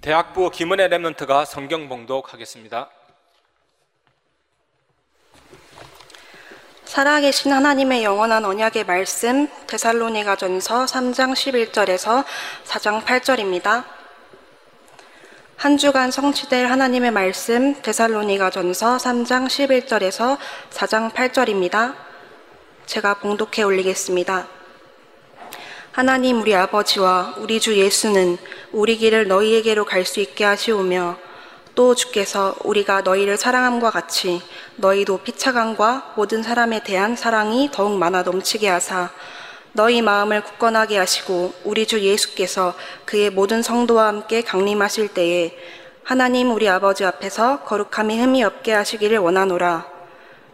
대학부 김은혜 랩런트가 성경 봉독하겠습니다. 살아계신 하나님의 영원한 언약의 말씀 데살로니가 전서 3장 11절에서 4장 8절입니다. 한 주간 성취될 하나님의 말씀 데살로니가 전서 3장 11절에서 4장 8절입니다. 제가 봉독해 올리겠습니다. 하나님 우리 아버지와 우리 주 예수는 우리 길을 너희에게로 갈 수 있게 하시오며 또 주께서 우리가 너희를 사랑함과 같이 너희도 피차감과 모든 사람에 대한 사랑이 더욱 많아 넘치게 하사 너희 마음을 굳건하게 하시고 우리 주 예수께서 그의 모든 성도와 함께 강림하실 때에 하나님 우리 아버지 앞에서 거룩함이 흠이 없게 하시기를 원하노라.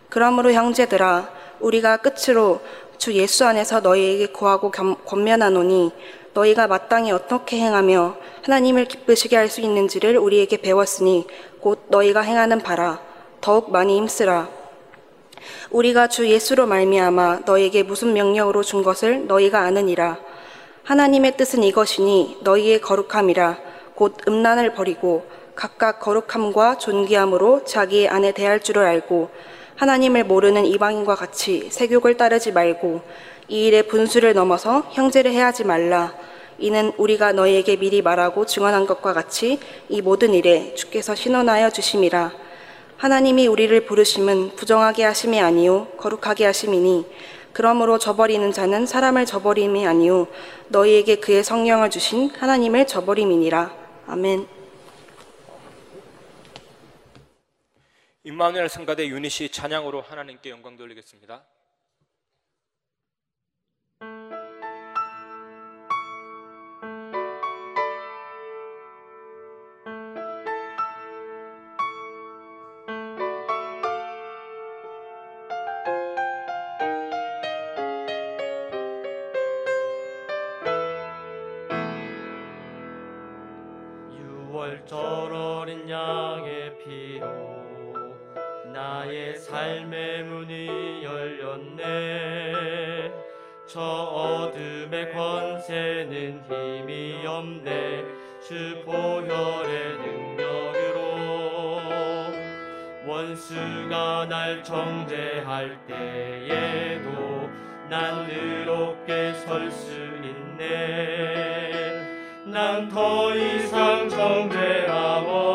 그러므로 형제들아 우리가 끝으로 주 예수 안에서 너희에게 구하고 겸- 권면하노니 너희가 마땅히 어떻게 행하며 하나님을 기쁘시게 할 수 있는지를 우리에게 배웠으니 곧 너희가 행하는 바라. 더욱 많이 힘쓰라. 우리가 주 예수로 말미암아 너희에게 무슨 명령으로 준 것을 너희가 아느니라. 하나님의 뜻은 이것이니 너희의 거룩함이라. 곧 음란을 버리고 각각 거룩함과 존귀함으로 자기의 안에 대할 줄을 알고 하나님을 모르는 이방인과 같이 세욕을 따르지 말고 이 일에 분수를 넘어서 형제를 해하지 말라. 이는 우리가 너희에게 미리 말하고 증언한 것과 같이 이 모든 일에 주께서 신원하여 주심이라. 하나님이 우리를 부르심은 부정하게 하심이 아니요 거룩하게 하심이니 그러므로 저버리는 자는 사람을 저버림이 아니요 너희에게 그의 성령을 주신 하나님을 저버림이니라. 아멘. 임마누엘 성가대 유닛이 찬양으로 하나님께 영광 돌리겠습니다. 저 어둠의 권세는 힘이 없네. 주 보혈의 능력으로 원수가 날 정죄할 때에도 난 의롭게 설 수 있네. 난 더 이상 정죄함 없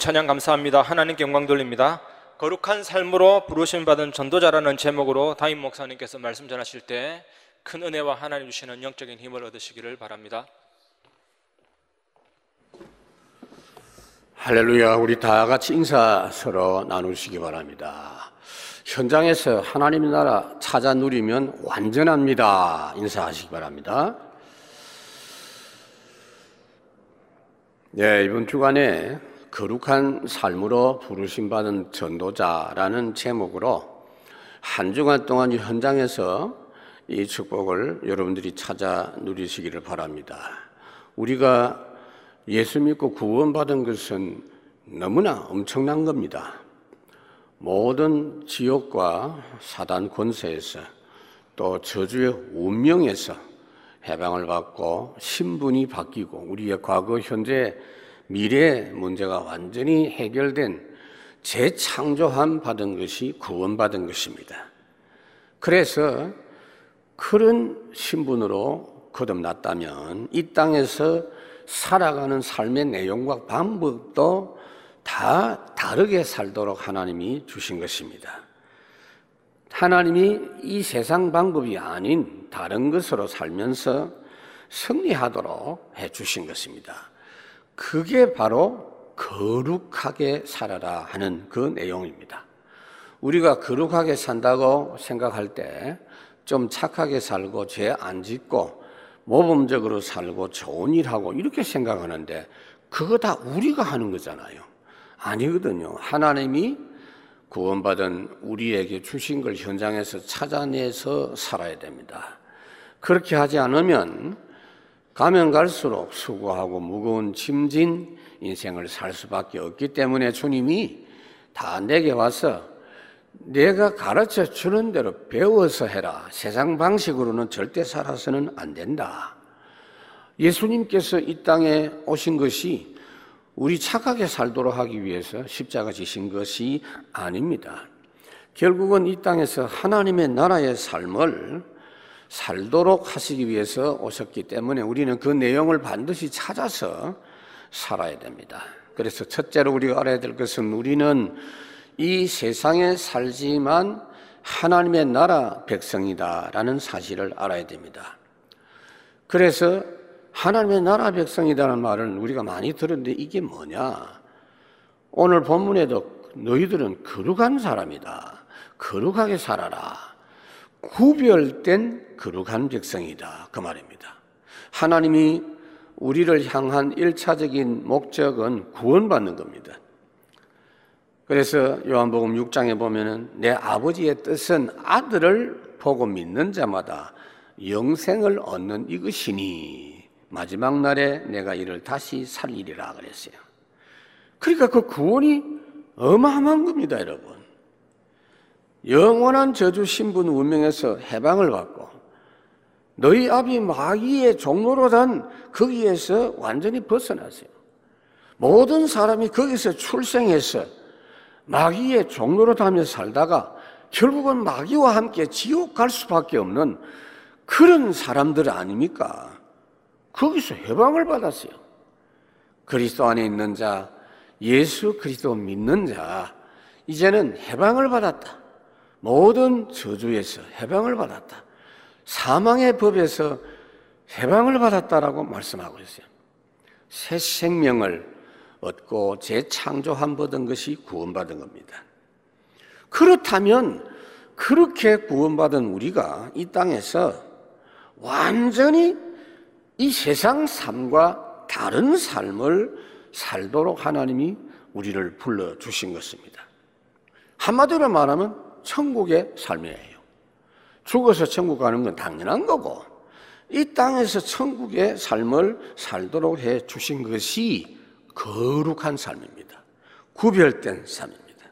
찬양 감사합니다. 하나님께 영광 돌립니다. 거룩한 삶으로 부르심 받은 전도자라는 제목으로 다임 목사님께서 말씀 전하실 때 큰 은혜와 하나님 주시는 영적인 힘을 얻으시기를 바랍니다. 할렐루야, 우리 다 같이 인사 서로 나누시기 바랍니다. 현장에서 하나님의 나라 찾아 누리면 완전합니다. 인사하시기 바랍니다. 네, 이번 주간에 거룩한 삶으로 부르심받은 전도자라는 제목으로 한 주간 동안 이 현장에서 이 축복을 여러분들이 찾아 누리시기를 바랍니다. 우리가 예수 믿고 구원받은 것은 너무나 엄청난 겁니다. 모든 지옥과 사단 권세에서 또 저주의 운명에서 해방을 받고 신분이 바뀌고 우리의 과거, 현재, 미래 문제가 완전히 해결된 재창조함 받은 것이 구원받은 것입니다. 그래서 그런 신분으로 거듭났다면 이 땅에서 살아가는 삶의 내용과 방법도 다 다르게 살도록 하나님이 주신 것입니다. 하나님이 이 세상 방법이 아닌 다른 것으로 살면서 승리하도록 해 주신 것입니다. 그게 바로 거룩하게 살아라 하는 그 내용입니다. 우리가 거룩하게 산다고 생각할 때 좀 착하게 살고 죄 안 짓고 모범적으로 살고 좋은 일 하고 이렇게 생각하는데 그거 다 우리가 하는 거잖아요. 아니거든요. 하나님이 구원받은 우리에게 주신 걸 현장에서 찾아내서 살아야 됩니다. 그렇게 하지 않으면 가면 갈수록 수고하고 무거운 짐진 인생을 살 수밖에 없기 때문에 주님이 다 내게 와서 내가 가르쳐 주는 대로 배워서 해라. 세상 방식으로는 절대 살아서는 안 된다. 예수님께서 이 땅에 오신 것이 우리 착하게 살도록 하기 위해서 십자가 지신 것이 아닙니다. 결국은 이 땅에서 하나님의 나라의 삶을 살도록 하시기 위해서 오셨기 때문에 우리는 그 내용을 반드시 찾아서 살아야 됩니다. 그래서 첫째로 우리가 알아야 될 것은 우리는 이 세상에 살지만 하나님의 나라 백성이다라는 사실을 알아야 됩니다. 그래서 하나님의 나라 백성이라는 말을 우리가 많이 들었는데 이게 뭐냐? 오늘 본문에도 너희들은 거룩한 사람이다. 거룩하게 살아라. 구별된 거룩한 백성이다. 그 말입니다. 하나님이 우리를 향한 일차적인 목적은 구원받는 겁니다. 그래서 요한복음 6장에 보면은 내 아버지의 뜻은 아들을 보고 믿는 자마다 영생을 얻는 이것이니 마지막 날에 내가 이를 다시 살리리라 그랬어요. 그러니까 그 구원이 어마어마한 겁니다, 여러분. 영원한 저주 신분 운명에서 해방을 받고 너희 아비 마귀의 종로로 단 거기에서 완전히 벗어나세요. 모든 사람이 거기서 출생해서 마귀의 종로로 다며 살다가 결국은 마귀와 함께 지옥 갈 수밖에 없는 그런 사람들 아닙니까? 거기서 해방을 받았어요. 그리스도 안에 있는 자, 예수 그리스도 믿는 자, 이제는 해방을 받았다. 모든 저주에서 해방을 받았다. 사망의 법에서 해방을 받았다라고 말씀하고 있어요. 새 생명을 얻고 재창조한 받은 것이 구원받은 겁니다. 그렇다면 그렇게 구원받은 우리가 이 땅에서 완전히 이 세상 삶과 다른 삶을 살도록 하나님이 우리를 불러 주신 것입니다. 한마디로 말하면 천국의 삶이에요. 죽어서 천국 가는 건 당연한 거고 이 땅에서 천국의 삶을 살도록 해 주신 것이 거룩한 삶입니다. 구별된 삶입니다.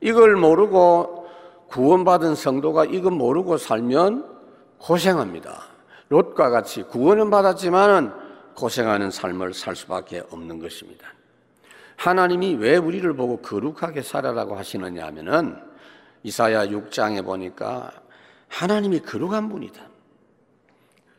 이걸 모르고 구원받은 성도가 이걸 모르고 살면 고생합니다. 롯과 같이 구원은 받았지만은 고생하는 삶을 살 수밖에 없는 것입니다. 하나님이 왜 우리를 보고 거룩하게 살아라고 하시느냐 하면은 이사야 6장에 보니까 하나님이 거룩한 분이다.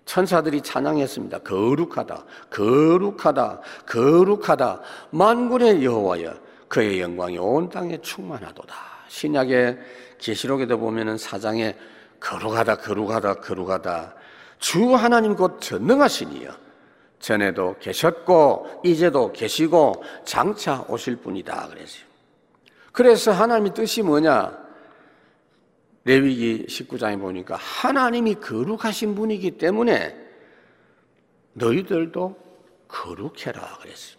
천사들이 찬양했습니다. 거룩하다, 거룩하다, 거룩하다. 만군의 여호와여, 그의 영광이 온 땅에 충만하도다. 신약의 계시록에도 보면은 사장에 거룩하다, 거룩하다, 거룩하다. 주 하나님 곧 전능하시니여. 전에도 계셨고 이제도 계시고 장차 오실 분이다 그랬어요. 그래서 하나님의 뜻이 뭐냐? 레위기 19장에 보니까 하나님이 거룩하신 분이기 때문에 너희들도 거룩해라 그랬어요.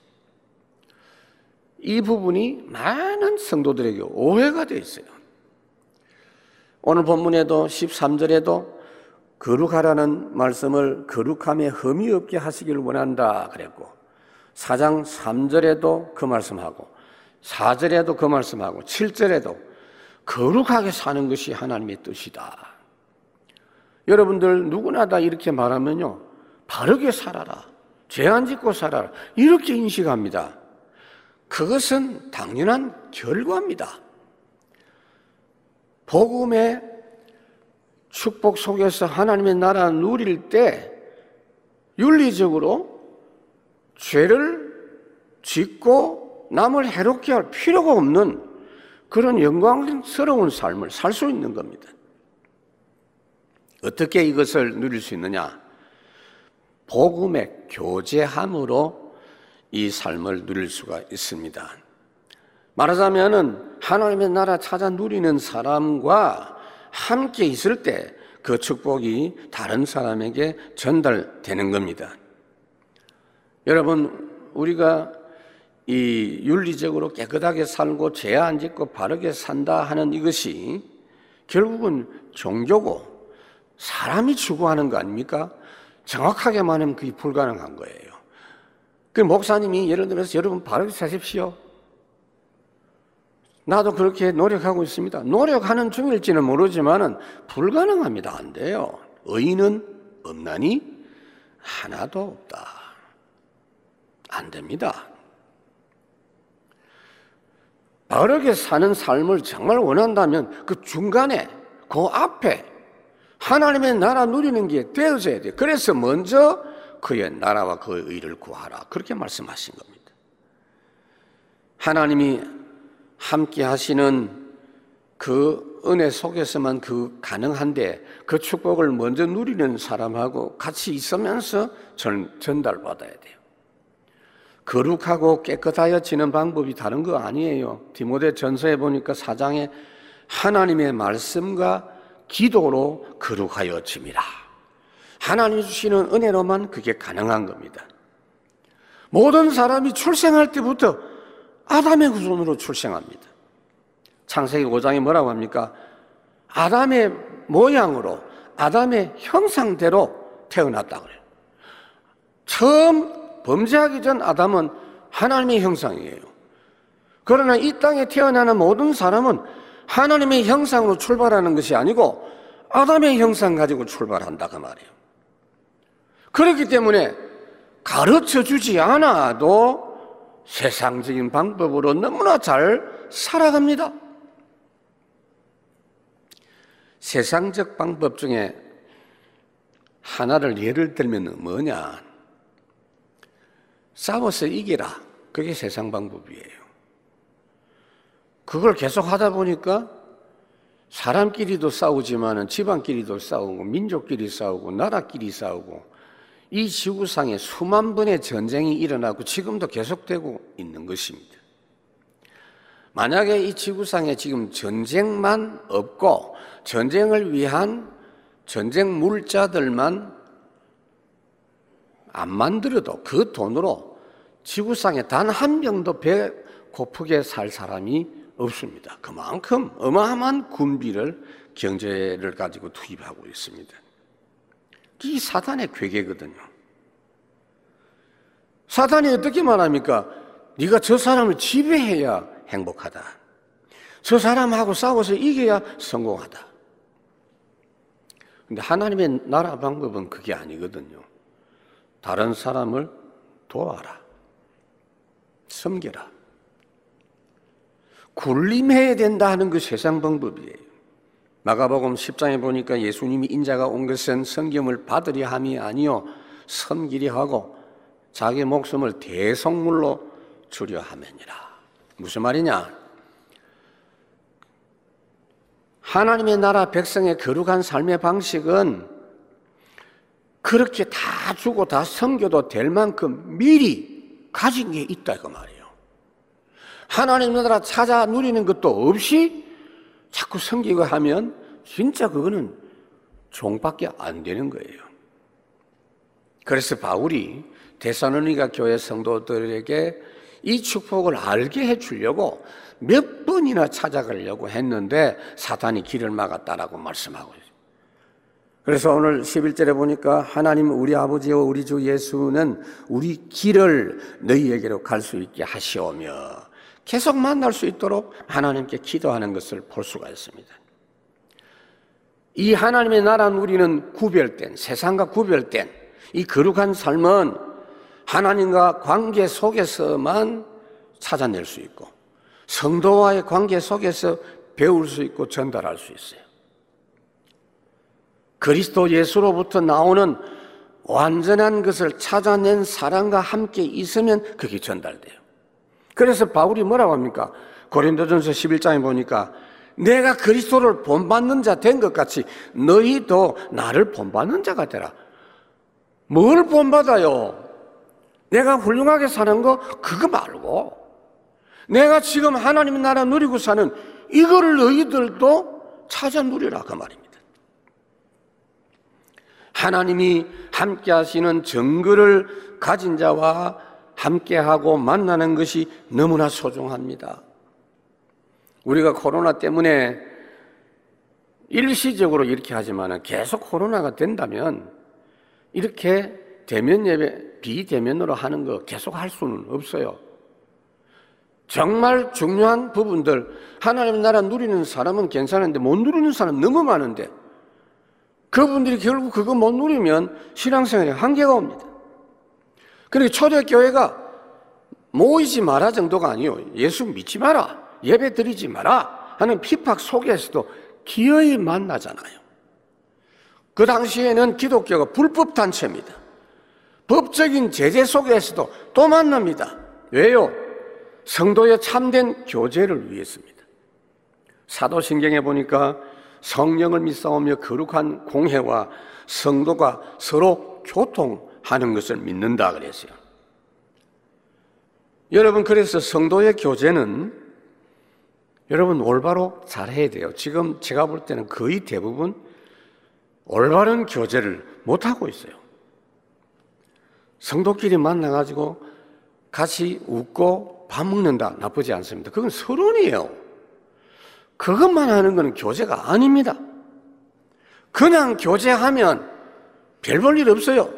이 부분이 많은 성도들에게 오해가 되어 있어요. 오늘 본문에도 13절에도 거룩하라는 말씀을 거룩함에 흠이 없게 하시기를 원한다 그랬고 4장 3절에도 그 말씀하고 4절에도 그 말씀하고 7절에도 거룩하게 사는 것이 하나님의 뜻이다. 여러분들 누구나 다 이렇게 말하면요. 바르게 살아라. 죄안 짓고 살아라. 이렇게 인식합니다. 그것은 당연한 결과입니다. 복음의 축복 속에서 하나님의 나라 누릴 때 윤리적으로 죄를 짓고 남을 해롭게 할 필요가 없는 그런 영광스러운 삶을 살 수 있는 겁니다. 어떻게 이것을 누릴 수 있느냐? 복음의 교제함으로 이 삶을 누릴 수가 있습니다. 말하자면은 하나님의 나라 찾아 누리는 사람과 함께 있을 때 그 축복이 다른 사람에게 전달되는 겁니다. 여러분, 우리가 이 윤리적으로 깨끗하게 살고 죄 안 짓고 바르게 산다 하는 이것이 결국은 종교고 사람이 추구하는 거 아닙니까? 정확하게 말하면 그게 불가능한 거예요. 그 목사님이 예를 들어서 여러분 바르게 사십시오. 나도 그렇게 노력하고 있습니다. 노력하는 중일지는 모르지만은 불가능합니다. 안 돼요. 의인은 없나니 하나도 없다. 안 됩니다. 바르게 사는 삶을 정말 원한다면 그 중간에, 그 앞에 하나님의 나라 누리는 게 되어져야 돼요. 그래서 먼저 그의 나라와 그의 의를 구하라. 그렇게 말씀하신 겁니다. 하나님이 함께 하시는 그 은혜 속에서만 그 가능한데 그 축복을 먼저 누리는 사람하고 같이 있으면서 전, 전달받아야 돼요. 거룩하고 깨끗하여지는 방법이 다른 거 아니에요. 디모데 전서에 보니까 사장에 하나님의 말씀과 기도로 거룩하여짐이라. 하나님 주시는 은혜로만 그게 가능한 겁니다. 모든 사람이 출생할 때부터 아담의 후손으로 출생합니다. 창세기 5장에 뭐라고 합니까? 아담의 모양으로, 아담의 형상대로 태어났다 그래요. 처음 범죄하기 전 아담은 하나님의 형상이에요. 그러나 이 땅에 태어나는 모든 사람은 하나님의 형상으로 출발하는 것이 아니고 아담의 형상 가지고 출발한다 그 말이에요. 그렇기 때문에 가르쳐 주지 않아도 세상적인 방법으로 너무나 잘 살아갑니다. 세상적 방법 중에 하나를 예를 들면 뭐냐? 싸워서 이기라. 그게 세상 방법이에요. 그걸 계속 하다 보니까 사람끼리도 싸우지만은 집안끼리도 싸우고 민족끼리 싸우고 나라끼리 싸우고 이 지구상에 수만 번의 전쟁이 일어나고 지금도 계속되고 있는 것입니다. 만약에 이 지구상에 지금 전쟁만 없고 전쟁을 위한 전쟁 물자들만 안 만들어도 그 돈으로 지구상에 단 한 명도 배 고프게 살 사람이 없습니다. 그만큼 어마어마한 군비를 경제를 가지고 투입하고 있습니다. 이 사단의 괴계거든요. 사단이 어떻게 말합니까? 네가 저 사람을 지배해야 행복하다. 저 사람하고 싸워서 이겨야 성공하다. 근데 하나님의 나라 방법은 그게 아니거든요. 다른 사람을 도와라. 섬겨라. 군림해야 된다 하는 그 세상 방법이에요. 마가복음 10장에 보니까 예수님이 인자가 온 것은 성경을 받으려 함이 아니요 섬기려 하고 자기 목숨을 대성물로 주려 함이니라. 무슨 말이냐? 하나님의 나라 백성의 거룩한 삶의 방식은 그렇게 다 주고 다 섬겨도 될 만큼 미리 가진 게 있다 그 말이에요. 하나님 나라 찾아 누리는 것도 없이 자꾸 섬기고 하면 진짜 그거는 종밖에 안 되는 거예요. 그래서 바울이 데살로니가 교회 성도들에게 이 축복을 알게 해 주려고 몇 번이나 찾아가려고 했는데 사탄이 길을 막았다라고 말씀하고 있어요. 그래서 오늘 11절에 보니까 하나님 우리 아버지와 우리 주 예수는 우리 길을 너희에게로 갈 수 있게 하시오며 계속 만날 수 있도록 하나님께 기도하는 것을 볼 수가 있습니다. 이 하나님의 나라 누리는 구별된 세상과 구별된 이 거룩한 삶은 하나님과 관계 속에서만 찾아낼 수 있고 성도와의 관계 속에서 배울 수 있고 전달할 수 있어요. 그리스도 예수로부터 나오는 완전한 것을 찾아낸 사랑과 함께 있으면 그게 전달돼요. 그래서 바울이 뭐라고 합니까? 고린도전서 11장에 보니까 내가 그리스도를 본받는 자 된 것 같이 너희도 나를 본받는 자가 되라. 뭘 본받아요? 내가 훌륭하게 사는 거 그거 말고 내가 지금 하나님의 나라 누리고 사는 이거를 너희들도 찾아 누리라 그 말입니다. 하나님이 함께 하시는 정글을 가진 자와 함께하고 만나는 것이 너무나 소중합니다. 우리가 코로나 때문에 일시적으로 이렇게 하지만 계속 코로나가 된다면 이렇게 대면 예배, 비대면으로 하는 거 계속 할 수는 없어요. 정말 중요한 부분들, 하나님의 나라 누리는 사람은 괜찮은데 못 누리는 사람 너무 많은데 그분들이 결국 그거 못 누리면 신앙생활에 한계가 옵니다. 그리고 초대교회가 모이지 마라 정도가 아니요. 예수 믿지 마라. 예배 드리지 마라. 하는 핍박 속에서도 기어이 만나잖아요. 그 당시에는 기독교가 불법 단체입니다. 법적인 제재 속에서도 또 만납니다. 왜요? 성도의 참된 교제를 위해서입니다. 사도신경에 보니까 성령을 믿사오며 거룩한 공회와 성도가 서로 교통하는 것을 믿는다 그랬어요. 여러분 그래서 성도의 교제는 여러분 올바로 잘해야 돼요. 지금 제가 볼 때는 거의 대부분 올바른 교제를 못 하고 있어요. 성도끼리 만나 가지고 같이 웃고 밥 먹는다 나쁘지 않습니다. 그건 서론이에요. 그것만 하는 것은 교제가 아닙니다. 그냥 교제하면 별 볼 일 없어요.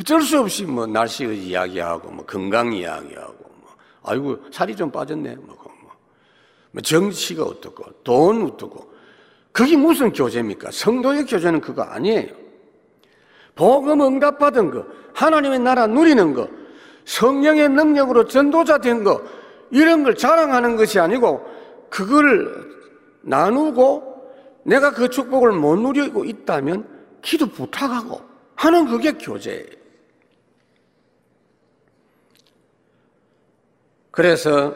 어쩔 수 없이 뭐 날씨 이야기하고 뭐 건강 이야기하고 뭐 아이고 살이 좀 빠졌네 뭐, 뭐, 뭐 정치가 어떻고 돈 어떻고 그게 무슨 교제입니까? 성도의 교제는 그거 아니에요. 복음 응답받은 거, 하나님의 나라 누리는 거, 성령의 능력으로 전도자 된 거, 이런 걸 자랑하는 것이 아니고, 그걸 나누고, 내가 그 축복을 못 누리고 있다면, 기도 부탁하고 하는 그게 교제예요. 그래서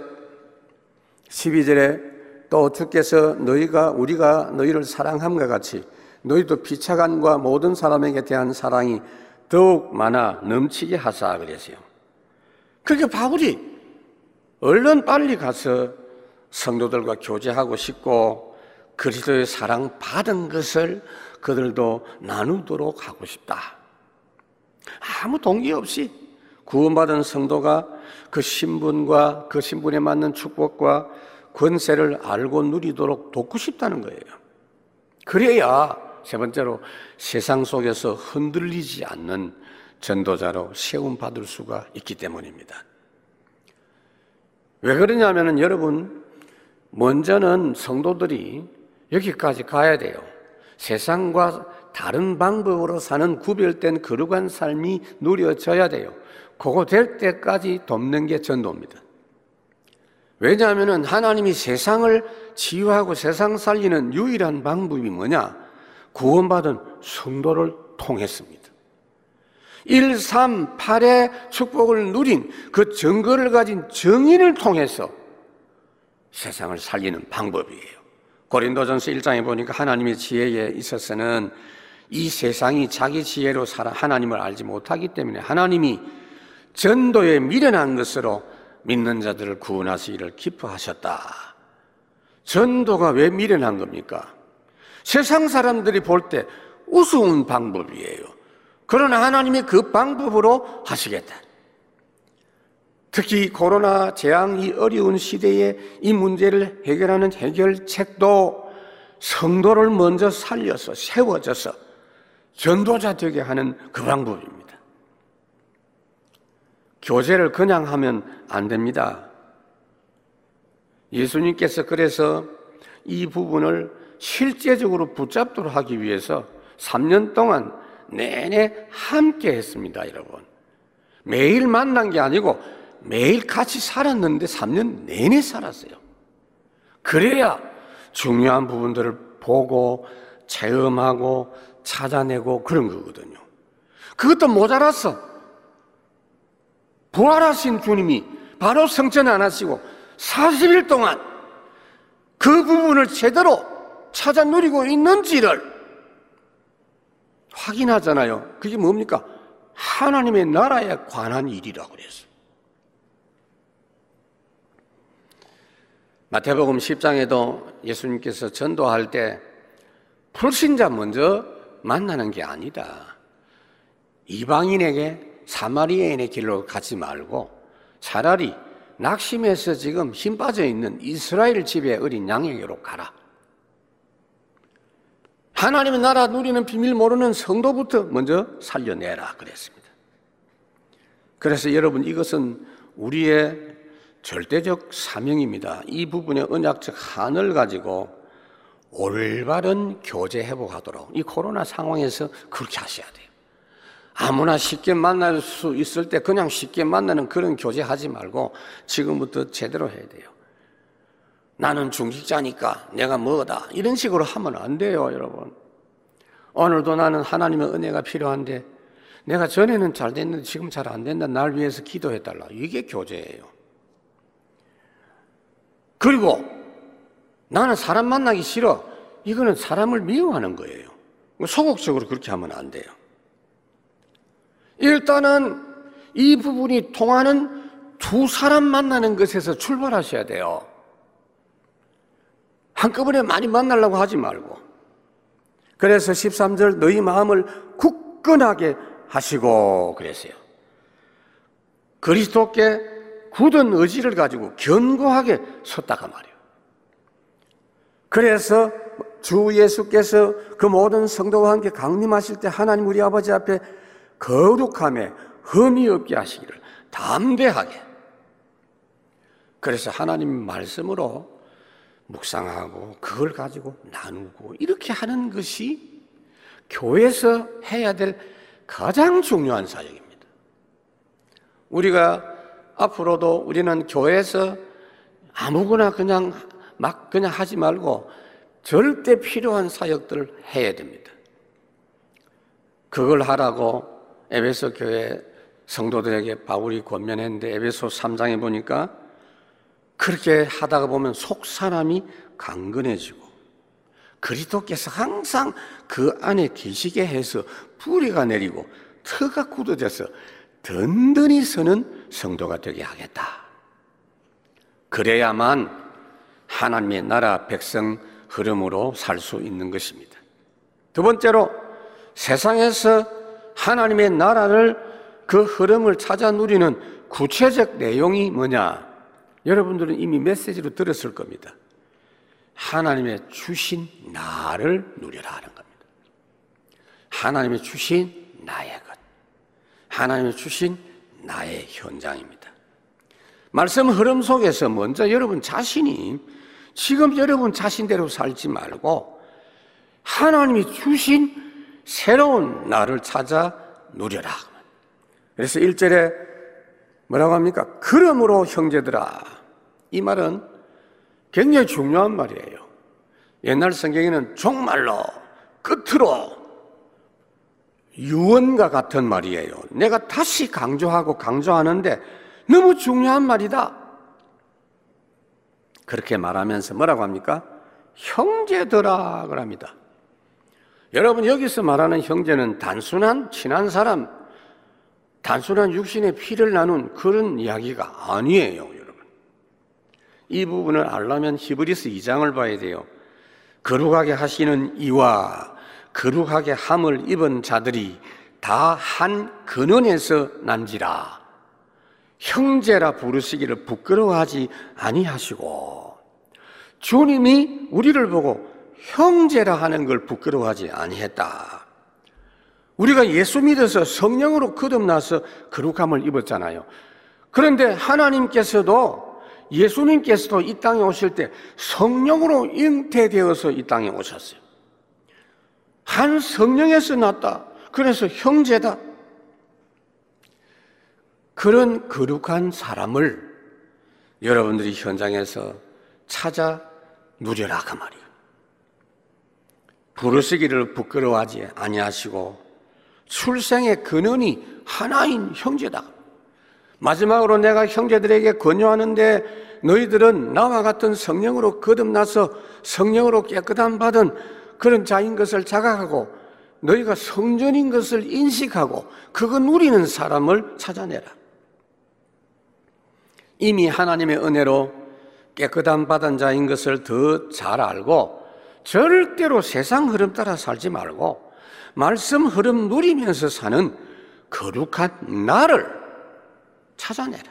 12절에 또 주께서 너희가 우리가 너희를 사랑함과 같이 너희도 피차간과 모든 사람에게 대한 사랑이 더욱 많아 넘치게 하사 그랬어요. 그러니까 바울이 얼른 빨리 가서 성도들과 교제하고 싶고 그리스도의 사랑 받은 것을 그들도 나누도록 하고 싶다. 아무 동기 없이 구원받은 성도가 그 신분과 그 신분에 맞는 축복과 권세를 알고 누리도록 돕고 싶다는 거예요. 그래야 세 번째로 세상 속에서 흔들리지 않는 전도자로 세움 받을 수가 있기 때문입니다. 왜 그러냐면은 여러분 먼저는 성도들이 여기까지 가야 돼요. 세상과 다른 방법으로 사는 구별된 거룩한 삶이 누려져야 돼요. 그거 될 때까지 돕는 게 전도입니다. 왜냐하면 하나님이 세상을 치유하고 세상 살리는 유일한 방법이 뭐냐? 구원받은 성도를 통했습니다. 1, 3, 8의 축복을 누린 그 증거를 가진 정인을 통해서 세상을 살리는 방법이에요. 고린도전서 1장에 보니까 하나님의 지혜에 있어서는 이 세상이 자기 지혜로 살아 하나님을 알지 못하기 때문에 하나님이 전도에 미련한 것으로 믿는 자들을 구원하시기를 기뻐하셨다. 전도가 왜 미련한 겁니까? 세상 사람들이 볼 때 우스운 방법이에요. 그러나 하나님이 그 방법으로 하시겠다. 특히 코로나 재앙 이 어려운 시대에 이 문제를 해결하는 해결책도 성도를 먼저 살려서 세워져서 전도자 되게 하는 그 방법입니다. 교제를 그냥 하면 안 됩니다. 예수님께서 그래서 이 부분을 실제적으로 붙잡도록 하기 위해서 3년 동안 내내 함께 했습니다, 여러분. 매일 만난 게 아니고 매일 같이 살았는데 3년 내내 살았어요. 그래야 중요한 부분들을 보고 체험하고 찾아내고 그런 거거든요. 그것도 모자랐어. 부활하신 주님이 바로 성전 안 하시고 40일 동안 그 부분을 제대로 찾아 누리고 있는지를 확인하잖아요. 그게 뭡니까? 하나님의 나라에 관한 일이라고 그랬어요. 마태복음 10장에도 예수님께서 전도할 때 불신자 먼저 만나는 게 아니다. 이방인에게 사마리아인의 길로 가지 말고 차라리 낙심해서 지금 힘 빠져 있는 이스라엘 집의 어린 양에게로 가라. 하나님의 나라 누리는 비밀 모르는 성도부터 먼저 살려내라 그랬습니다. 그래서 여러분 이것은 우리의 절대적 사명입니다. 이 부분의 언약적 한을 가지고 올바른 교제 회복하도록 이 코로나 상황에서 그렇게 하셔야 돼요. 아무나 쉽게 만날 수 있을 때 그냥 쉽게 만나는 그런 교제 하지 말고 지금부터 제대로 해야 돼요. 나는 중직자니까 내가 뭐다. 이런 식으로 하면 안 돼요, 여러분. 오늘도 나는 하나님의 은혜가 필요한데 내가 전에는 잘 됐는데 지금 잘 안 된다. 날 위해서 기도해달라. 이게 교제예요. 그리고 나는 사람 만나기 싫어. 이거는 사람을 미워하는 거예요. 소극적으로 그렇게 하면 안 돼요. 일단은 이 부분이 통하는 두 사람 만나는 것에서 출발하셔야 돼요. 한꺼번에 많이 만나려고 하지 말고. 그래서 13절 너희 마음을 굳건하게 하시고 그랬어요. 그리스도께 굳은 의지를 가지고 견고하게 섰다가 말이에요. 그래서 주 예수께서 그 모든 성도와 함께 강림하실 때 하나님 우리 아버지 앞에 거룩함에 흠이 없게 하시기를 담대하게. 그래서 하나님 말씀으로 묵상하고 그걸 가지고 나누고 이렇게 하는 것이 교회에서 해야 될 가장 중요한 사역입니다. 우리가 앞으로도 우리는 교회에서 아무거나 그냥 막 그냥 하지 말고 절대 필요한 사역들을 해야 됩니다. 그걸 하라고 에베소 교회 성도들에게 바울이 권면했는데 에베소 3장에 보니까 그렇게 하다가 보면 속 사람이 강건해지고 그리스도께서 항상 그 안에 계시게 해서 뿌리가 내리고 터가 굳어져서 든든히 서는 성도가 되게 하겠다. 그래야만 하나님의 나라 백성 흐름으로 살 수 있는 것입니다. 두 번째로 세상에서 하나님의 나라를 그 흐름을 찾아 누리는 구체적 내용이 뭐냐? 여러분들은 이미 메시지로 들었을 겁니다. 하나님의 주신 나를 누려라 하는 겁니다. 하나님의 주신 나의 것. 하나님의 주신 나의 현장입니다. 말씀 흐름 속에서 먼저 여러분 자신이 지금 여러분 자신대로 살지 말고 하나님이 주신 새로운 나를 찾아 누려라. 그래서 1절에 뭐라고 합니까? 그러므로 형제들아 이 말은 굉장히 중요한 말이에요. 옛날 성경에는 정말로 끝으로 유언과 같은 말이에요. 내가 다시 강조하고 강조하는데 너무 중요한 말이다. 그렇게 말하면서 뭐라고 합니까? 형제들아 그럽니다. 여러분 여기서 말하는 형제는 단순한 친한 사람, 단순한 육신의 피를 나눈 그런 이야기가 아니에요, 여러분. 이 부분을 알려면 히브리스 2장을 봐야 돼요. 거룩하게 하시는 이와 거룩하게 함을 입은 자들이 다 한 근원에서 난지라 형제라 부르시기를 부끄러워하지 아니하시고 주님이 우리를 보고 형제라 하는 걸 부끄러워하지 아니했다. 우리가 예수 믿어서 성령으로 거듭나서 거룩함을 입었잖아요. 그런데 하나님께서도 예수님께서도 이 땅에 오실 때 성령으로 잉태되어서 이 땅에 오셨어요. 한 성령에서 났다. 그래서 형제다. 그런 거룩한 사람을 여러분들이 현장에서 찾아 누려라 그 말이에요. 부르시기를 부끄러워하지 아니하시고 출생의 근원이 하나인 형제다. 마지막으로 내가 형제들에게 권유하는데 너희들은 나와 같은 성령으로 거듭나서 성령으로 깨끗함 받은 그런 자인 것을 자각하고 너희가 성전인 것을 인식하고 그거 누리는 사람을 찾아내라. 이미 하나님의 은혜로 깨끗함 받은 자인 것을 더 잘 알고 절대로 세상 흐름 따라 살지 말고 말씀 흐름 누리면서 사는 거룩한 나를 찾아내라.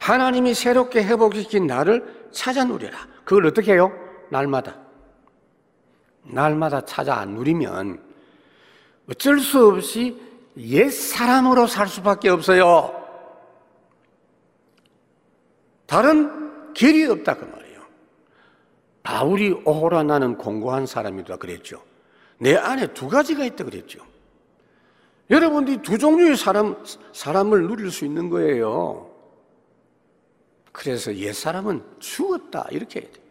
하나님이 새롭게 회복시킨 나를 찾아 누려라. 그걸 어떻게 해요? 날마다. 날마다 찾아 누리면 어쩔 수 없이 옛 사람으로 살 수밖에 없어요. 다른 길이 없다 그 말이에요. 바울이 오호라 나는 공고한 사람이다 그랬죠. 내 안에 두 가지가 있다 그랬죠. 여러분들이 두 종류의 사람, 사람을 누릴 수 있는 거예요. 그래서 옛 사람은 죽었다 이렇게 해야 돼.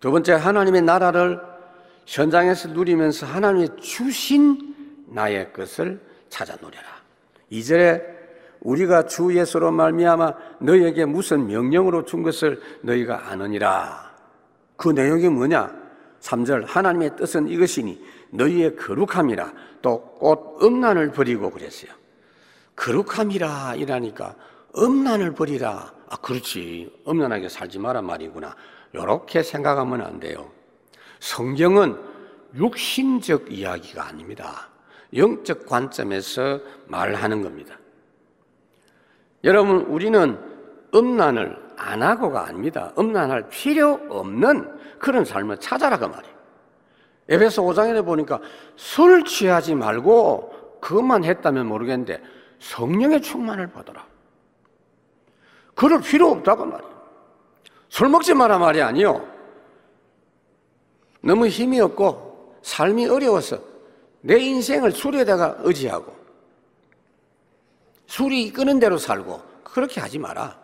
두 번째 하나님의 나라를 현장에서 누리면서 하나님의 주신 나의 것을 찾아 누려라. 이절에 우리가 주 예수로 말미암아 너희에게 무슨 명령으로 준 것을 너희가 아느니라. 그 내용이 뭐냐? 3절 하나님의 뜻은 이것이니 너희의 거룩함이라 또 꽃 음란을 버리고 그랬어요. 거룩함이라 이라니까 음란을 버리라. 아 그렇지. 음란하게 살지 마란 말이구나. 이렇게 생각하면 안 돼요. 성경은 육신적 이야기가 아닙니다. 영적 관점에서 말하는 겁니다. 여러분, 우리는 음란을 안 하고가 아닙니다. 음란할 필요 없는 그런 삶을 찾아라 그 말이에요. 에베소 5장에 보니까 술 취하지 말고 그것만 했다면 모르겠는데 성령의 충만을 받아라. 그럴 필요 없다고 말이에요. 술 먹지 마라 말이 아니요. 너무 힘이 없고 삶이 어려워서 내 인생을 술에다가 의지하고 술이 이끄는 대로 살고 그렇게 하지 마라.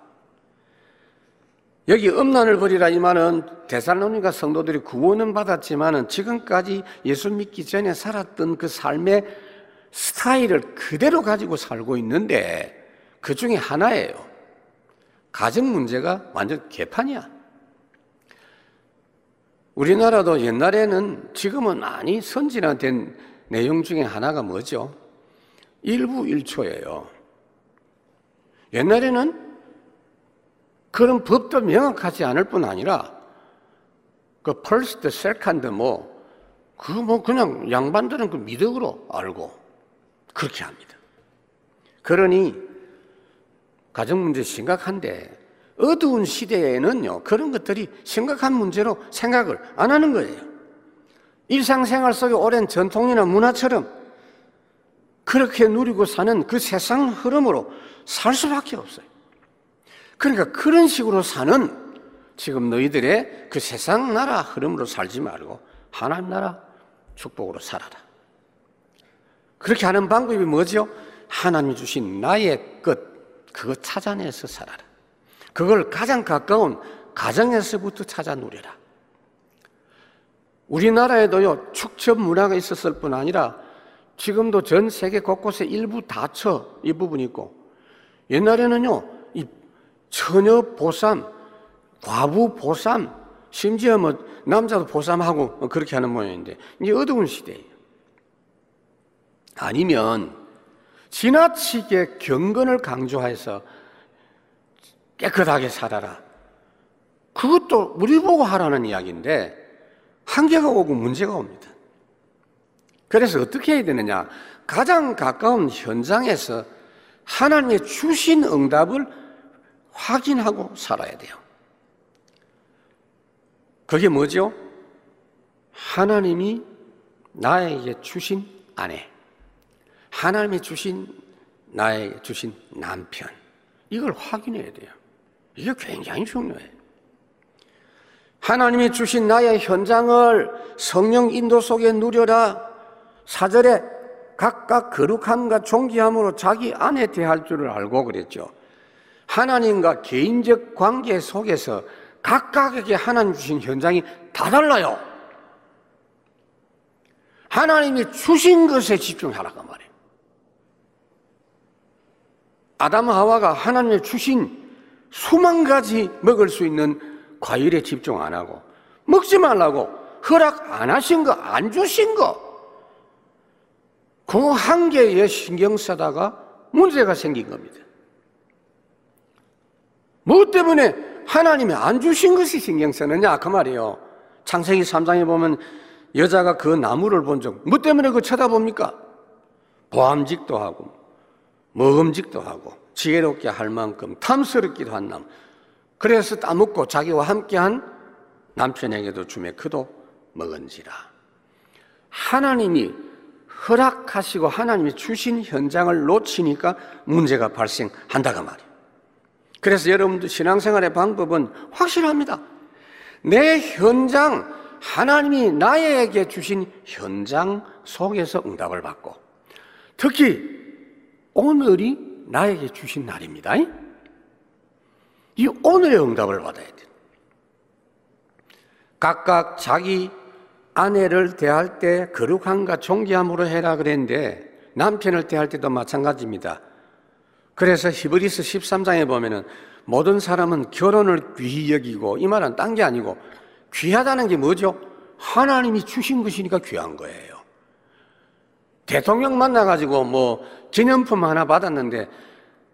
여기 음란을 버리라 이 말은 대살로니가 성도들이 구원은 받았지만은 지금까지 예수 믿기 전에 살았던 그 삶의 스타일을 그대로 가지고 살고 있는데 그 중에 하나예요. 가정 문제가 완전 개판이야. 우리나라도 옛날에는 지금은 많이 선진화된 내용 중에 하나가 뭐죠? 일부 일초예요. 옛날에는 그런 법도 명확하지 않을 뿐 아니라 그 펄스트, 셀칸드 뭐, 그 뭐 그냥 양반들은 그 미덕으로 알고 그렇게 합니다. 그러니 가정 문제 심각한데 어두운 시대에는요 그런 것들이 심각한 문제로 생각을 안 하는 거예요. 일상생활 속에 오랜 전통이나 문화처럼 그렇게 누리고 사는 그 세상 흐름으로 살 수밖에 없어요. 그러니까 그런 식으로 사는 지금 너희들의 그 세상 나라 흐름으로 살지 말고 하나님 나라 축복으로 살아라. 그렇게 하는 방법이 뭐죠? 하나님이 주신 나의 것, 그거 찾아내서 살아라. 그걸 가장 가까운 가정에서부터 찾아 누려라. 우리나라에도요, 축첩 문화가 있었을 뿐 아니라 지금도 전 세계 곳곳에 일부 다처 이 부분이 있고 옛날에는요, 이 처녀 보쌈, 과부 보쌈, 심지어 뭐 남자도 보쌈하고 그렇게 하는 모양인데 이제 어두운 시대예요. 아니면 지나치게 경건을 강조해서 깨끗하게 살아라. 그것도 우리 보고 하라는 이야기인데 한계가 오고 문제가 옵니다. 그래서 어떻게 해야 되느냐? 가장 가까운 현장에서 하나님의 주신 응답을 확인하고 살아야 돼요. 그게 뭐죠? 하나님이 나에게 주신 아내, 하나님이 주신 나에게 주신 남편, 이걸 확인해야 돼요. 이게 굉장히 중요해요. 하나님이 주신 나의 현장을 성령 인도 속에 누려라. 사절에 각각 거룩함과 존귀함으로 자기 안에 대할 줄을 알고 그랬죠. 하나님과 개인적 관계 속에서 각각에게 하나님 주신 현장이 다 달라요. 하나님이 주신 것에 집중하라고 말이에요. 아담 하와가 하나님의 주신 수만 가지 먹을 수 있는 과일에 집중 안 하고 먹지 말라고 허락 안 하신 거, 안 주신 거, 그 한 개에 신경 쓰다가 문제가 생긴 겁니다. 뭐 때문에 하나님이 안 주신 것이 신경 쓰느냐? 그 말이에요. 창세기 3장에 보면 여자가 그 나무를 본 적, 뭐 때문에 그 쳐다봅니까? 보암직도 하고, 먹음직도 하고, 지혜롭게 할 만큼 탐스럽기도 한 나무. 그래서 따먹고 자기와 함께한 남편에게도 주매 그도 먹은지라. 하나님이 허락하시고 하나님이 주신 현장을 놓치니까 문제가 발생한다가 말이에요. 그래서 여러분들 신앙생활의 방법은 확실합니다. 내 현장, 하나님이 나에게 주신 현장 속에서 응답을 받고 특히 오늘이 나에게 주신 날입니다. 이 오늘의 응답을 받아야 돼요. 각각 자기 아내를 대할 때 거룩함과 존귀함으로 해라 그랬는데 남편을 대할 때도 마찬가지입니다. 그래서 히브리스 13장에 보면은 모든 사람은 결혼을 귀히 여기고 이 말은 딴 게 아니고 귀하다는 게 뭐죠? 하나님이 주신 것이니까 귀한 거예요. 대통령 만나가지고 뭐 기념품 하나 받았는데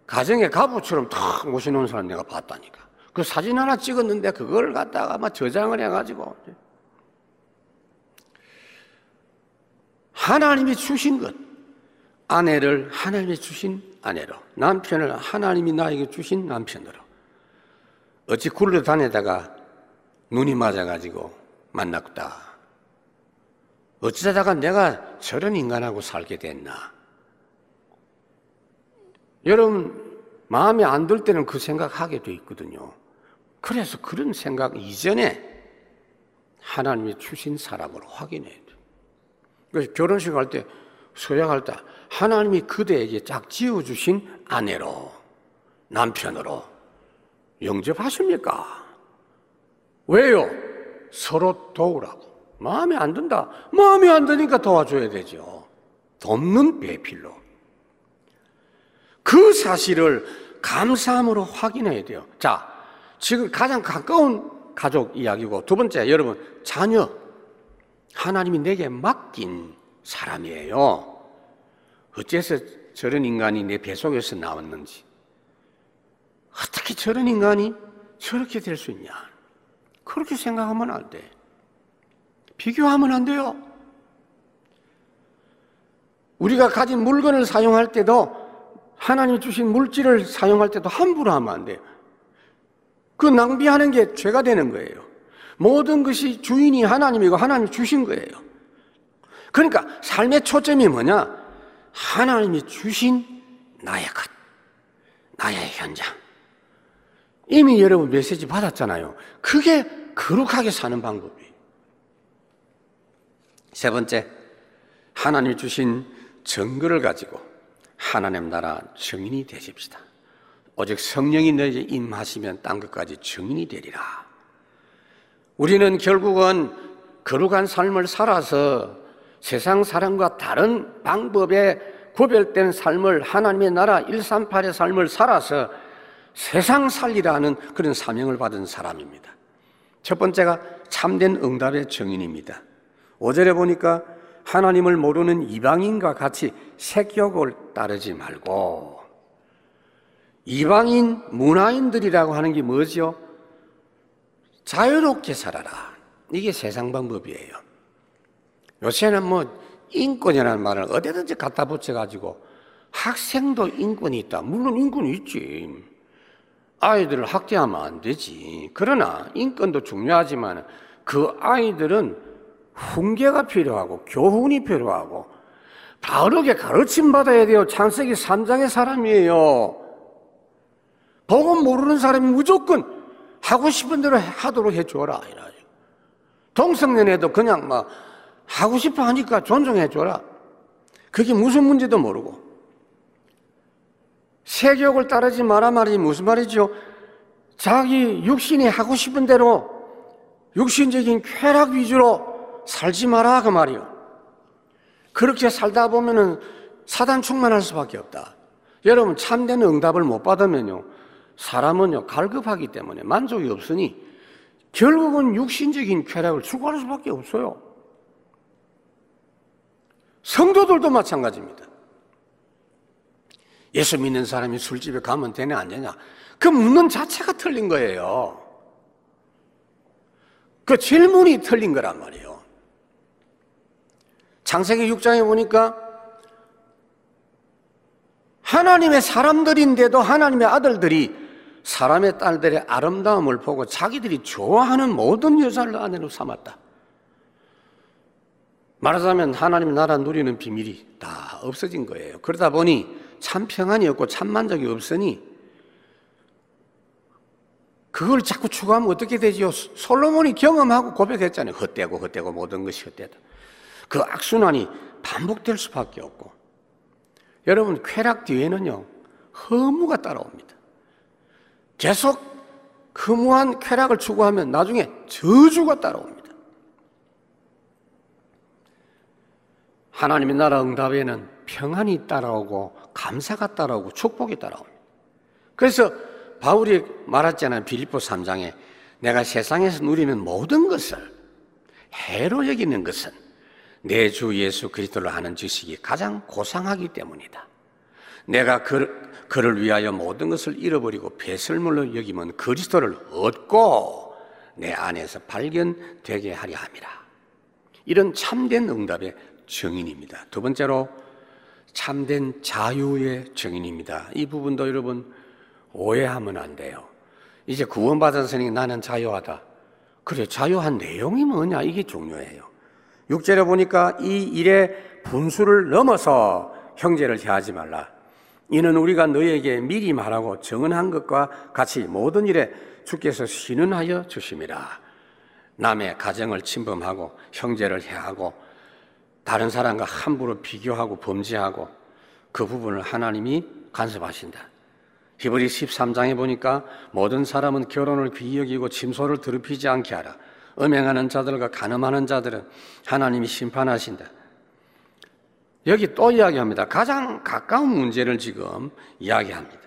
가정의 가부처럼 탁 모셔놓은 사람 내가 봤다니까. 그 사진 하나 찍었는데 그걸 갖다가 막 저장을 해가지고 하나님이 주신 것 아내를 하나님이 주신 아내로 남편을 하나님이 나에게 주신 남편으로 어찌 굴러 다니다가 눈이 맞아가지고 만났다. 어찌다가 내가 저런 인간하고 살게 됐나? 여러분 마음에 안 들 때는 그 생각하게 돼 있거든요. 그래서 그런 생각 이전에 하나님이 주신 사람을 확인해야 돼. 그래서 결혼식 할 때, 서약할 때, 하나님이 그대에게 짝 지어주신 아내로, 남편으로 영접하십니까? 왜요? 서로 도우라고. 마음에 안 든다. 마음에 안 드니까 도와줘야 되죠. 돕는 배필로. 그 사실을 감사함으로 확인해야 돼요. 자, 지금 가장 가까운 가족 이야기고 두 번째 여러분 자녀 하나님이 내게 맡긴 사람이에요. 어째서 저런 인간이 내 뱃속에서 나왔는지 어떻게 저런 인간이 저렇게 될 수 있냐? 그렇게 생각하면 안 돼. 비교하면 안 돼요. 우리가 가진 물건을 사용할 때도 하나님 주신 물질을 사용할 때도 함부로 하면 안 돼요. 그 낭비하는 게 죄가 되는 거예요. 모든 것이 주인이 하나님이고 하나님 주신 거예요. 그러니까 삶의 초점이 뭐냐? 하나님이 주신 나의 것, 나의 현장. 이미 여러분 메시지 받았잖아요. 그게 거룩하게 사는 방법이에요. 세 번째, 하나님 주신 증거를 가지고 하나님 나라 증인이 되십시다. 오직 성령이 너에게 임하시면 딴 것까지 증인이 되리라. 우리는 결국은 거룩한 삶을 살아서 세상 사람과 다른 방법에 구별된 삶을 하나님의 나라 138의 삶을 살아서 세상 살리라는 그런 사명을 받은 사람입니다. 첫 번째가 참된 응답의 증인입니다. 5절에 보니까 하나님을 모르는 이방인과 같이 색욕을 따르지 말고 이방인 문화인들이라고 하는 게 뭐죠? 자유롭게 살아라. 이게 세상 방법이에요. 요새는 뭐 인권이라는 말을 어디든지 갖다 붙여 가지고 학생도 인권이 있다. 물론 인권이 있지. 아이들을 학대하면 안 되지. 그러나 인권도 중요하지만 그 아이들은 훈계가 필요하고 교훈이 필요하고 바르게 가르침 받아야 돼요. 창세기 3장의 사람이에요. 복음 모르는 사람이 무조건 하고 싶은 대로 하도록 해줘라. 동성연애도 그냥 막 하고 싶어 하니까 존중해줘라. 그게 무슨 문제도 모르고. 세교육을 따르지 마라 말이 무슨 말이죠? 자기 육신이 하고 싶은 대로 육신적인 쾌락 위주로 살지 마라 그 말이요. 그렇게 살다 보면은 사단 충만할 수밖에 없다. 여러분 참된 응답을 못 받으면요 사람은요 갈급하기 때문에 만족이 없으니 결국은 육신적인 쾌락을 추구할 수밖에 없어요. 성도들도 마찬가지입니다. 예수 믿는 사람이 술집에 가면 되냐 안 되냐? 그 묻는 자체가 틀린 거예요. 그 질문이 틀린 거란 말이에요. 창세기 6장에 보니까 하나님의 사람들인데도 하나님의 아들들이 사람의 딸들의 아름다움을 보고 자기들이 좋아하는 모든 여자를 아내로 삼았다. 말하자면 하나님 나라 누리는 비밀이 다 없어진 거예요. 그러다 보니 참 평안이 없고 참 만족이 없으니 그걸 자꾸 추구하면 어떻게 되지요? 솔로몬이 경험하고 고백했잖아요. 헛되고 헛되고 모든 것이 헛되다. 그 악순환이 반복될 수밖에 없고 여러분 쾌락 뒤에는요 허무가 따라옵니다. 계속 허무한 쾌락을 추구하면 나중에 저주가 따라옵니다. 하나님의 나라 응답에는 평안이 따라오고 감사가 따라오고 축복이 따라옵니다. 그래서 바울이 말했잖아요. 빌립보 3장에 내가 세상에서 누리는 모든 것을 해로 여기는 것은 내 주 예수 그리스도를 아는 지식이 가장 고상하기 때문이다. 내가 그, 그를 위하여 모든 것을 잃어버리고 배설물로 여기면 그리스도를 얻고 내 안에서 발견되게 하려 함이라. 이런 참된 응답의 증인입니다. 두 번째로 참된 자유의 증인입니다. 이 부분도 여러분 오해하면 안 돼요. 이제 구원받은 선생이 나는 자유하다. 그래, 자유한 내용이 뭐냐? 이게 중요해요. 6절에 보니까 이 일의 분수를 넘어서 형제를 대하지 말라. 이는 우리가 너에게 미리 말하고 정언한 것과 같이 모든 일에 주께서 신은하여 주심이라. 남의 가정을 침범하고 형제를 해하고 다른 사람과 함부로 비교하고 범죄하고 그 부분을 하나님이 간섭하신다. 히브리 13장에 보니까 모든 사람은 결혼을 귀히 여기고 침소를 더럽히지 않게 하라. 음행하는 자들과 간음하는 자들은 하나님이 심판하신다. 여기 또 이야기합니다. 가장 가까운 문제를 지금 이야기합니다.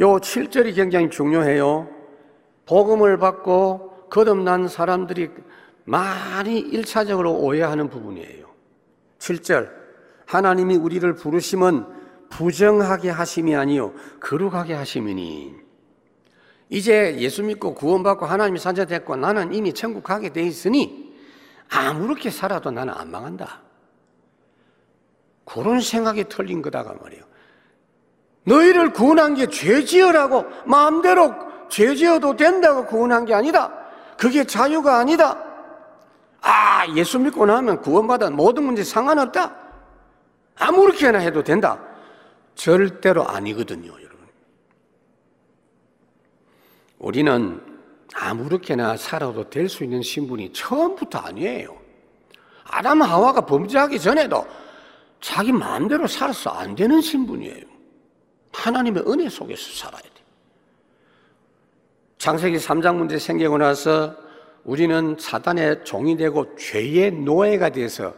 요 7절이 굉장히 중요해요. 복음을 받고 거듭난 사람들이 많이 일차적으로 오해하는 부분이에요. 7절. 하나님이 우리를 부르심은 부정하게 하심이 아니요 거룩하게 하심이니 이제 예수 믿고 구원받고 하나님이 산자됐고 나는 이미 천국 가게 돼 있으니 아무렇게 살아도 나는 안 망한다. 그런 생각이 틀린 거다가 말이에요. 너희를 구원한 게 죄지어라고 마음대로 죄 지어도 된다고 구원한 게 아니다. 그게 자유가 아니다. 아, 예수 믿고 나면 구원받아 모든 문제 상관없다. 아무렇게나 해도 된다. 절대로 아니거든요, 여러분. 우리는 아무렇게나 살아도 될 수 있는 신분이 처음부터 아니에요. 아담 하와가 범죄하기 전에도 자기 마음대로 살아서 안 되는 신분이에요. 하나님의 은혜 속에서 살아야 돼. 창세기 3장 문제 생기고 나서 우리는 사단의 종이 되고 죄의 노예가 돼서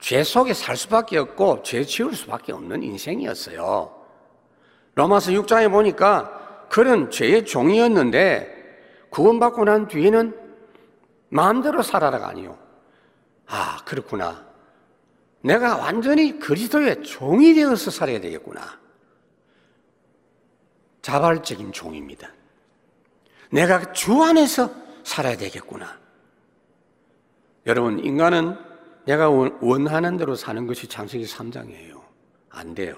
죄 속에 살 수밖에 없고 죄 지을 수밖에 없는 인생이었어요. 로마서 6장에 보니까 그런 죄의 종이었는데 구원받고 난 뒤에는 마음대로 살아라가 아니요. 아, 그렇구나. 내가 완전히 그리스도의 종이 되어서 살아야 되겠구나. 자발적인 종입니다. 내가 주 안에서 살아야 되겠구나. 여러분, 인간은 내가 원하는 대로 사는 것이 창세기 3장이에요. 안 돼요.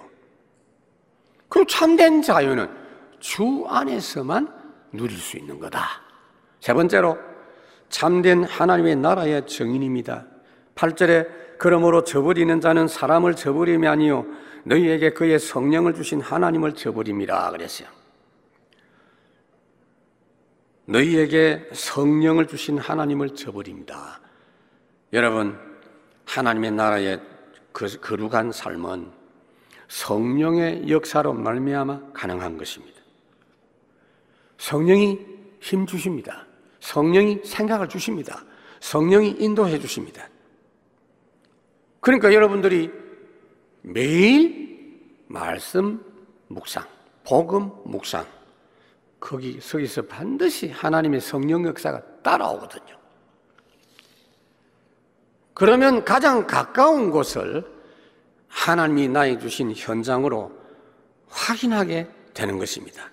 그럼 참된 자유는 주 안에서만 누릴 수 있는 거다. 세 번째로, 참된 하나님의 나라의 증인입니다. 8절에 그러므로 저버리는 자는 사람을 저버림이 아니요 너희에게 그의 성령을 주신 하나님을 저버림이라 그랬어요. 너희에게 성령을 주신 하나님을 저버립니다. 여러분, 하나님의 나라의 그 거룩한 삶은 성령의 역사로 말미암아 가능한 것입니다. 성령이 힘 주십니다. 성령이 생각을 주십니다. 성령이 인도해 주십니다. 그러니까 여러분들이 매일 말씀 묵상, 복음 묵상, 거기 서기서 반드시 하나님의 성령 역사가 따라오거든요. 그러면 가장 가까운 곳을 하나님이 나에 주신 현장으로 확인하게 되는 것입니다.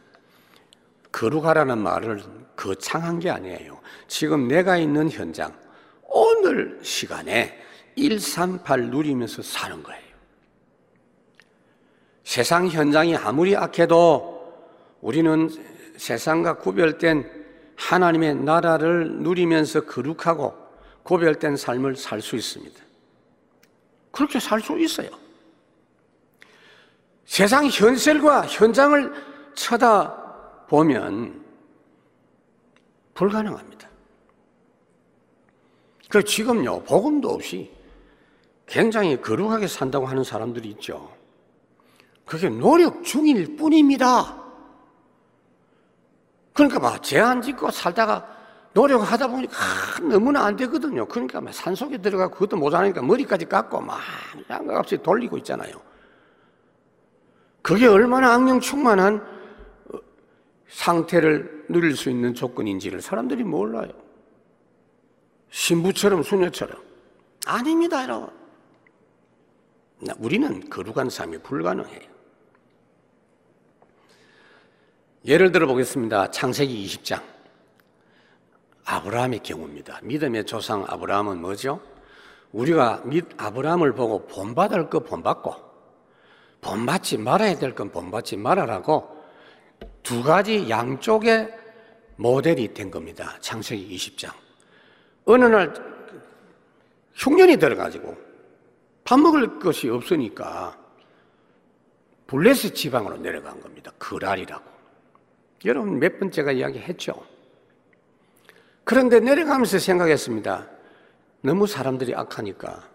거룩하라는 말을 거창한 게 아니에요. 지금 내가 있는 현장, 오늘 시간에 138 누리면서 사는 거예요. 세상 현장이 아무리 악해도 우리는 세상과 구별된 하나님의 나라를 누리면서 거룩하고 구별된 삶을 살 수 있습니다. 그렇게 살 수 있어요. 세상 현실과 현장을 쳐다 보면 불가능합니다. 그 지금요, 복음도 없이 굉장히 거룩하게 산다고 하는 사람들이 있죠. 그게 노력 중일 뿐입니다. 그러니까 막 제한 짓고 살다가 노력하다 보니까 너무나 안 되거든요. 그러니까 막 산속에 들어가 그것도 모자라니까 머리까지 깎고 막 양각없이 돌리고 있잖아요. 그게 얼마나 악령 충만한 어, 상태를 누릴 수 있는 조건인지를 사람들이 몰라요. 신부처럼 수녀처럼. 아닙니다, 여러분. 우리는 거룩한 삶이 불가능해요. 예를 들어 보겠습니다. 창세기 20장. 아브라함의 경우입니다. 믿음의 조상 아브라함은 뭐죠? 우리가 믿 아브라함을 보고 본받을 거 본받고 본받지 말아야 될 건 본받지 말아라고 두 가지 양쪽의 모델이 된 겁니다. 창세기 20장. 어느 날 흉년이 들어가지고 밥 먹을 것이 없으니까 블레스 지방으로 내려간 겁니다. 그랄이라고. 여러분 몇 번째가 이야기했죠. 그런데 내려가면서 생각했습니다. 너무 사람들이 악하니까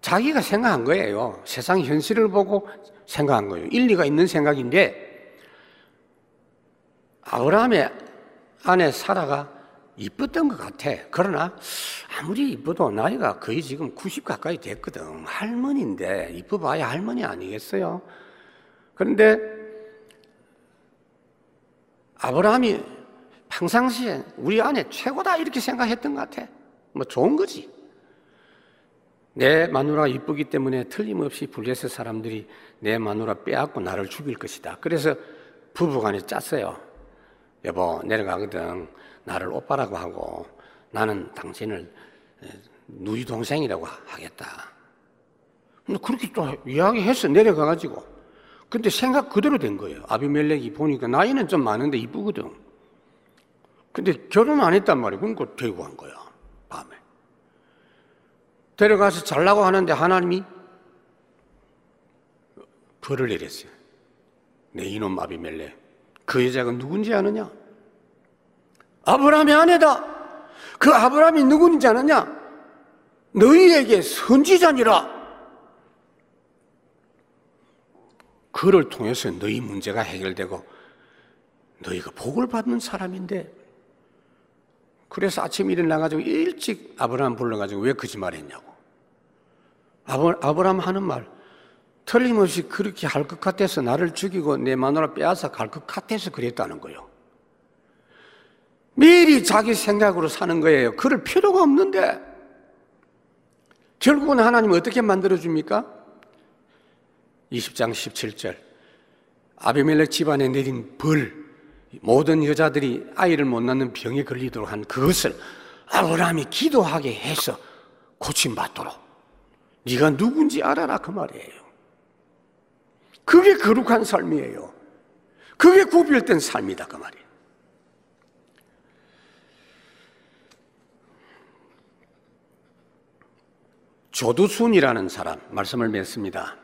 자기가 생각한 거예요. 세상 현실을 보고 생각한 거예요. 일리가 있는 생각인데 아브라함의 아내 사라가 이뻤던 것 같아. 그러나 아무리 이뻐도 나이가 거의 지금 90 가까이 됐거든. 할머니인데 이뻐봐야 할머니 아니겠어요? 그런데 아브라함이 평상시에 우리 아내 최고다 이렇게 생각했던 것 같아. 뭐 좋은 거지. 내 마누라가 이쁘기 때문에 틀림없이 블레셋 사람들이 내 마누라 빼앗고 나를 죽일 것이다. 그래서 부부간에 짰어요. 여보 내려가거든. 나를 오빠라고 하고 나는 당신을 누이 동생이라고 하겠다. 근데 그렇게 또 이야기해서 내려가가지고 근데 생각 그대로 된 거예요. 아비멜렉이 보니까 나이는 좀 많은데 이쁘거든. 근데 결혼 안 했단 말이에요. 그러니까 데리고 간 거야. 밤에. 데려가서 잘라고 하는데 하나님이 벌을 내렸어요. 내 이놈 아비멜렉. 그 여자가 누군지 아느냐? 아브라함의 아내다. 그 아브라함이 누군지 아느냐? 너희에게 선지자니라. 그를 통해서 너희 문제가 해결되고 너희가 복을 받는 사람인데 그래서 아침에 일어나가지고 일찍 아브라함 불러가지고 왜 거짓말했냐고 아브, 아브라함 하는 말 틀림없이 그렇게 할 것 같아서 나를 죽이고 내 마누라 빼앗아 갈 것 같아서 그랬다는 거예요. 미리 자기 생각으로 사는 거예요. 그럴 필요가 없는데. 결국은 하나님 어떻게 만들어줍니까? 20장 17절. 아비멜렉 집안에 내린 벌 모든 여자들이 아이를 못 낳는 병에 걸리도록 한 그것을 아브라함이 기도하게 해서 고침 받도록. 네가 누군지 알아라 그 말이에요 그게 거룩한 삶이에요. 그게 구별된 삶이다 그 말이에요. 조두순이라는 사람 말씀을 맺습니다.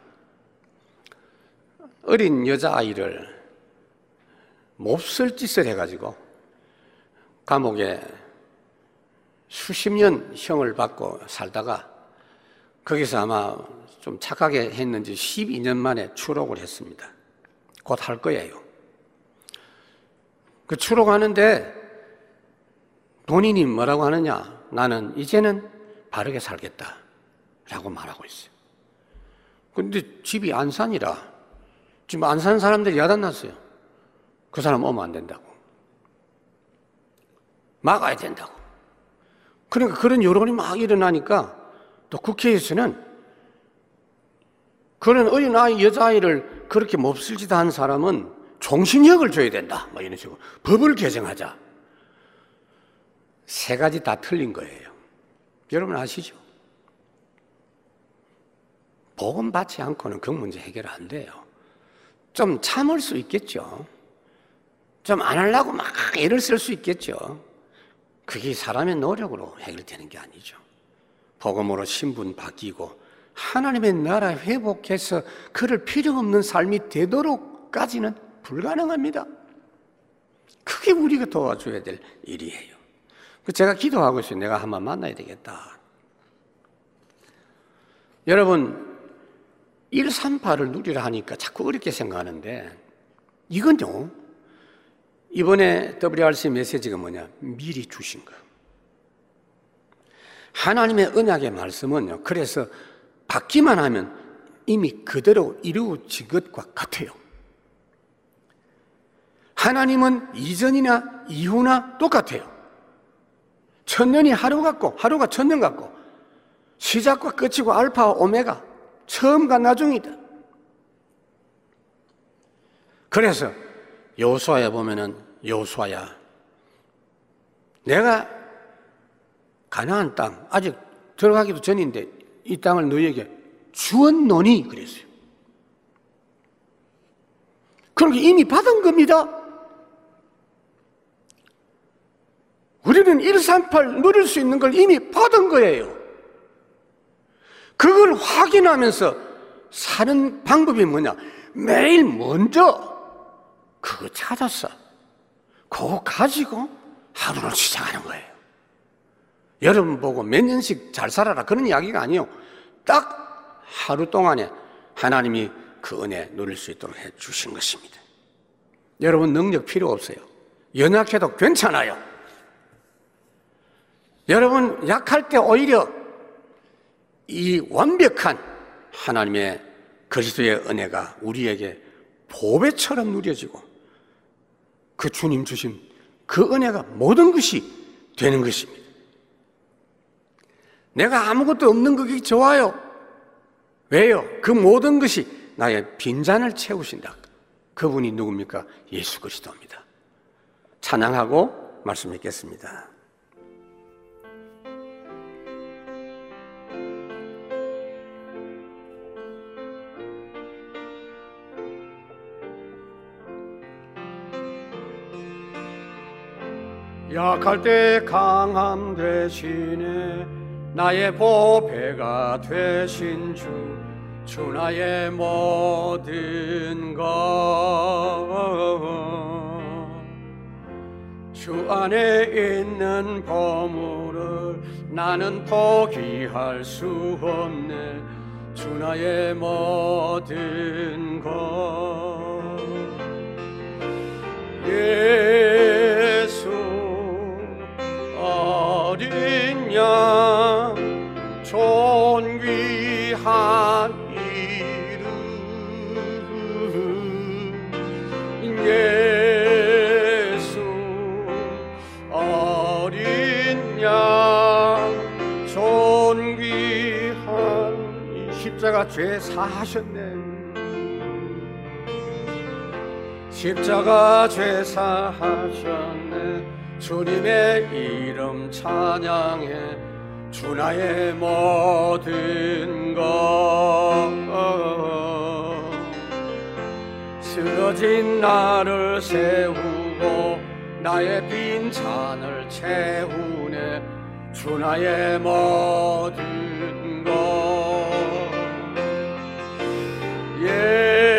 어린 여자아이를 몹쓸 짓을 해가지고 감옥에 수십 년 형을 받고 살다가 거기서 아마 좀 착하게 했는지 12년 만에 추록을 했습니다. 곧 할 거예요. 그 추록하는데 본인이 뭐라고 하느냐? 나는 이제는 바르게 살겠다. 라고 말하고 있어요. 근데 집이 안산이라 지금 안산 사람들이 야단났어요. 그 사람 오면 안 된다고. 막아야 된다고. 그러니까 그런 여론이 막 일어나니까 또 국회에서는 그런 어린아이, 여자아이를 그렇게 몹쓸 짓 한 사람은 종신력을 줘야 된다. 뭐 이런 식으로. 법을 개정하자. 세 가지 다 틀린 거예요. 여러분 아시죠? 복음 받지 않고는 그 문제 해결 안 돼요. 좀 참을 수 있겠죠. 좀 안 하려고 막 애를 쓸 수 있겠죠. 그게 사람의 노력으로 해결되는 게 아니죠. 복음으로 신분 바뀌고 하나님의 나라 회복해서 그를 필요 없는 삶이 되도록까지는 불가능합니다. 그게 우리가 도와줘야 될 일이에요. 그 제가 기도하고 있어요. 내가 한번 만나야 되겠다. 여러분, 138을 누리라 하니까 자꾸 어렵게 생각하는데 이건요. 이번에 WRC 메시지가 뭐냐? 미리 주신 거. 하나님의 언약의 말씀은요. 그래서 받기만 하면 이미 그대로 이루어진 것과 같아요. 하나님은 이전이나 이후나 똑같아요. 천년이 하루 같고 하루가 천년 같고 시작과 끝이고 알파와 오메가 처음과 나중이다. 그래서 여호수아에 보면은 여호수아야 내가 가나안 땅 아직 들어가기도 전인데 이 땅을 너희에게 주었노니 그랬어요. 그러니까 이미 받은 겁니다. 우리는 138 누릴 수 있는 걸 이미 받은 거예요. 그걸 확인하면서 사는 방법이 뭐냐? 매일 먼저 그거 찾았어. 그거 가지고 하루를 시작하는 거예요. 여러분 보고 몇 년씩 잘 살아라 그런 이야기가 아니에요. 딱 하루 동안에 하나님이 그 은혜 누릴 수 있도록 해 주신 것입니다. 여러분 능력 필요 없어요. 연약해도 괜찮아요. 여러분 약할 때 오히려 이 완벽한 하나님의 그리스도의 은혜가 우리에게 보배처럼 누려지고 그 주님 주신 그 은혜가 모든 것이 되는 것입니다. 내가 아무것도 없는 것이 좋아요. 왜요? 그 모든 것이 나의 빈잔을 채우신다. 그분이 누굽니까? 예수 그리스도입니다. 찬양하고 말씀 읽겠습니다. 약할 때 강함 대신에 나의 보배가 되신 주, 주 나의 모든 것. 주 안에 있는 보물을 나는 포기할 수 없네. 주 나의 모든 것 예수 어린 양 존귀한 이름. 예수 어린 양 존귀한 이 십자가 죄 사하셨네. 십자가 죄 사하셨네. 주님의 이름 찬양해 주 나의 모든 것 쓰러진 나를 세우고 나의 빈잔을 채우네. 주 나의 모든 것 예.